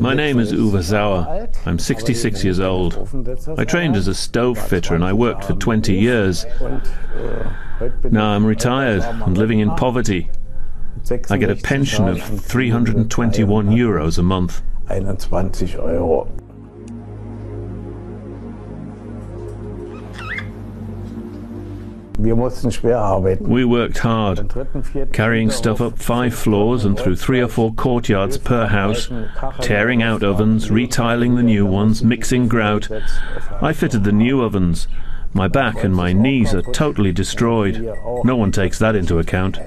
My name is Uwe Sauer. I'm 66 years old. I trained as a stove fitter and I worked for 20 years. Now I'm retired and living in poverty. I get a pension of 321 euros a month. We worked hard, carrying stuff up five floors and through three or four courtyards per house, tearing out ovens, retiling the new ones, mixing grout. I fitted the new ovens. My back and my knees are totally destroyed. No one takes that into account.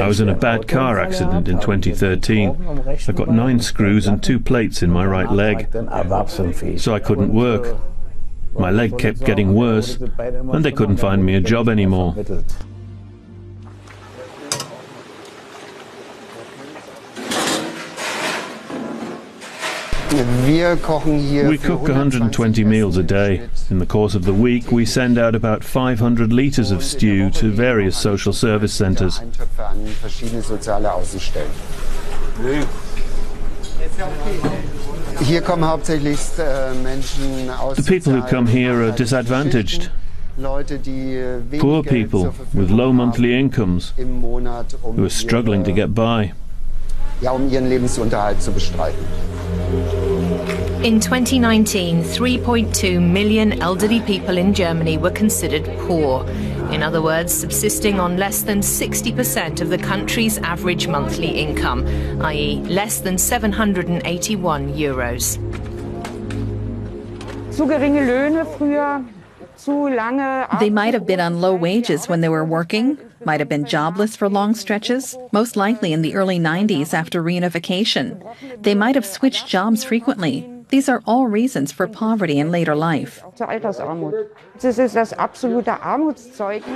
I was in a bad car accident in 2013. I got nine screws and two plates in my right leg, so I couldn't work. My leg kept getting worse, and they couldn't find me a job anymore. We cook 120 meals a day. In the course of the week, we send out about 500 litres of stew to various social service centres. The people who come here are disadvantaged. Poor people with low monthly incomes who are struggling to get by. In 2019, 3.2 million elderly people in Germany were considered poor. In other words, subsisting on less than 60% of the country's average monthly income, i.e., less than 781 euros. Zu geringe Löhne früher. They might have been on low wages when they were working, might have been jobless for long stretches, most likely in the early 90s after reunification. They might have switched jobs frequently. These are all reasons for poverty in later life.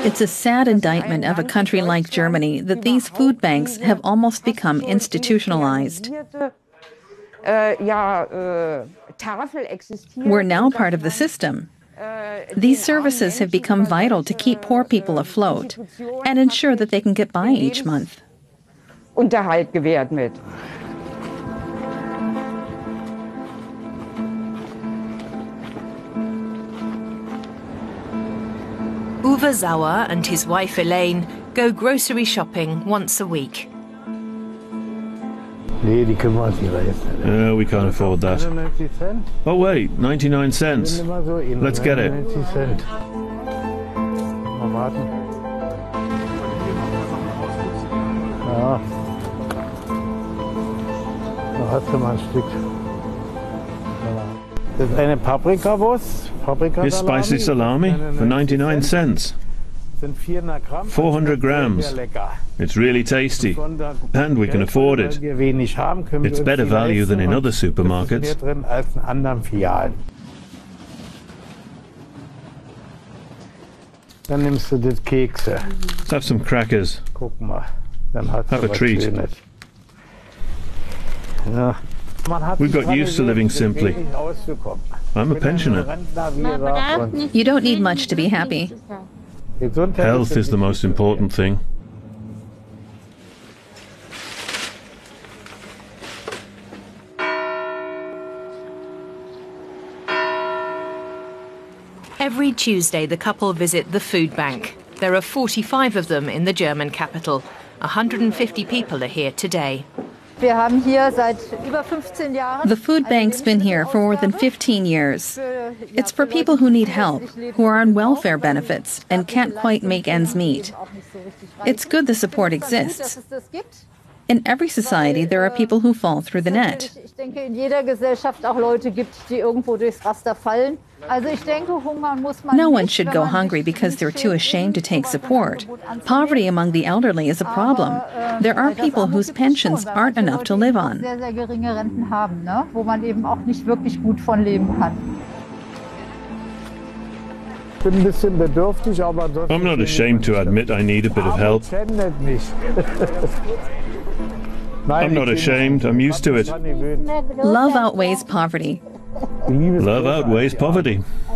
It's a sad indictment of a country like Germany that these food banks have almost become institutionalized. We're now part of the system. Uh, These services have become vital to keep poor uh, people afloat uh, and ensure that they can get by each month. Unterhalt gewährt mit. Uwe Sauer and his wife Elaine go grocery shopping once a week. Nee, die können wir uns nicht. Uh, we can't afford that. Oh wait, 99 cents. Let's get it. 99 Cent. Mal warten. Ja. Da hast du mal ein Stück. Das ist eine Paprikawurst. Paprika Here's spicy salami for 99 cents. 400 grams. It's really tasty, and we can afford it. It's better value than in other supermarkets. Dann nimmst du das Kekse. Let's have some crackers. Guck mal. Dann hast Have a treat. Schönes. Ja. Man hat We sich got used to living simply. I'm a Ich bin ein pensioner. Rentner, wie gesagt, und You don't need much to be happy. Gesundheit Health is the most important thing. Every Tuesday, the couple visit the food bank. There are 45 of them in the German capital. 150 people are here today. The food bank's been here for more than 15 years. It's for people who need help, who are on welfare benefits and can't quite make ends meet. It's good the support exists. In every society, there are people who fall through the net. Ich denke, in jeder Gesellschaft auch Leute gibt, die irgendwo durchs Raster fallen. Also ich denke, hungern muss man No one should go hungry because they're too ashamed to take support. Poverty among the elderly is a problem. Äh, There are people whose pensions aren't enough to live on. Sehr, sehr geringe Renten haben, ne? wo man eben auch nicht wirklich gut von leben kann. Ich bin ein bisschen bedürftig, aber das I'm not ashamed to admit I need a bit of help. schändet mich. Nein, I'm not ashamed, I'm used to it. Love outweighs poverty. Die Liebe ist Love outweighs poverty. Armut.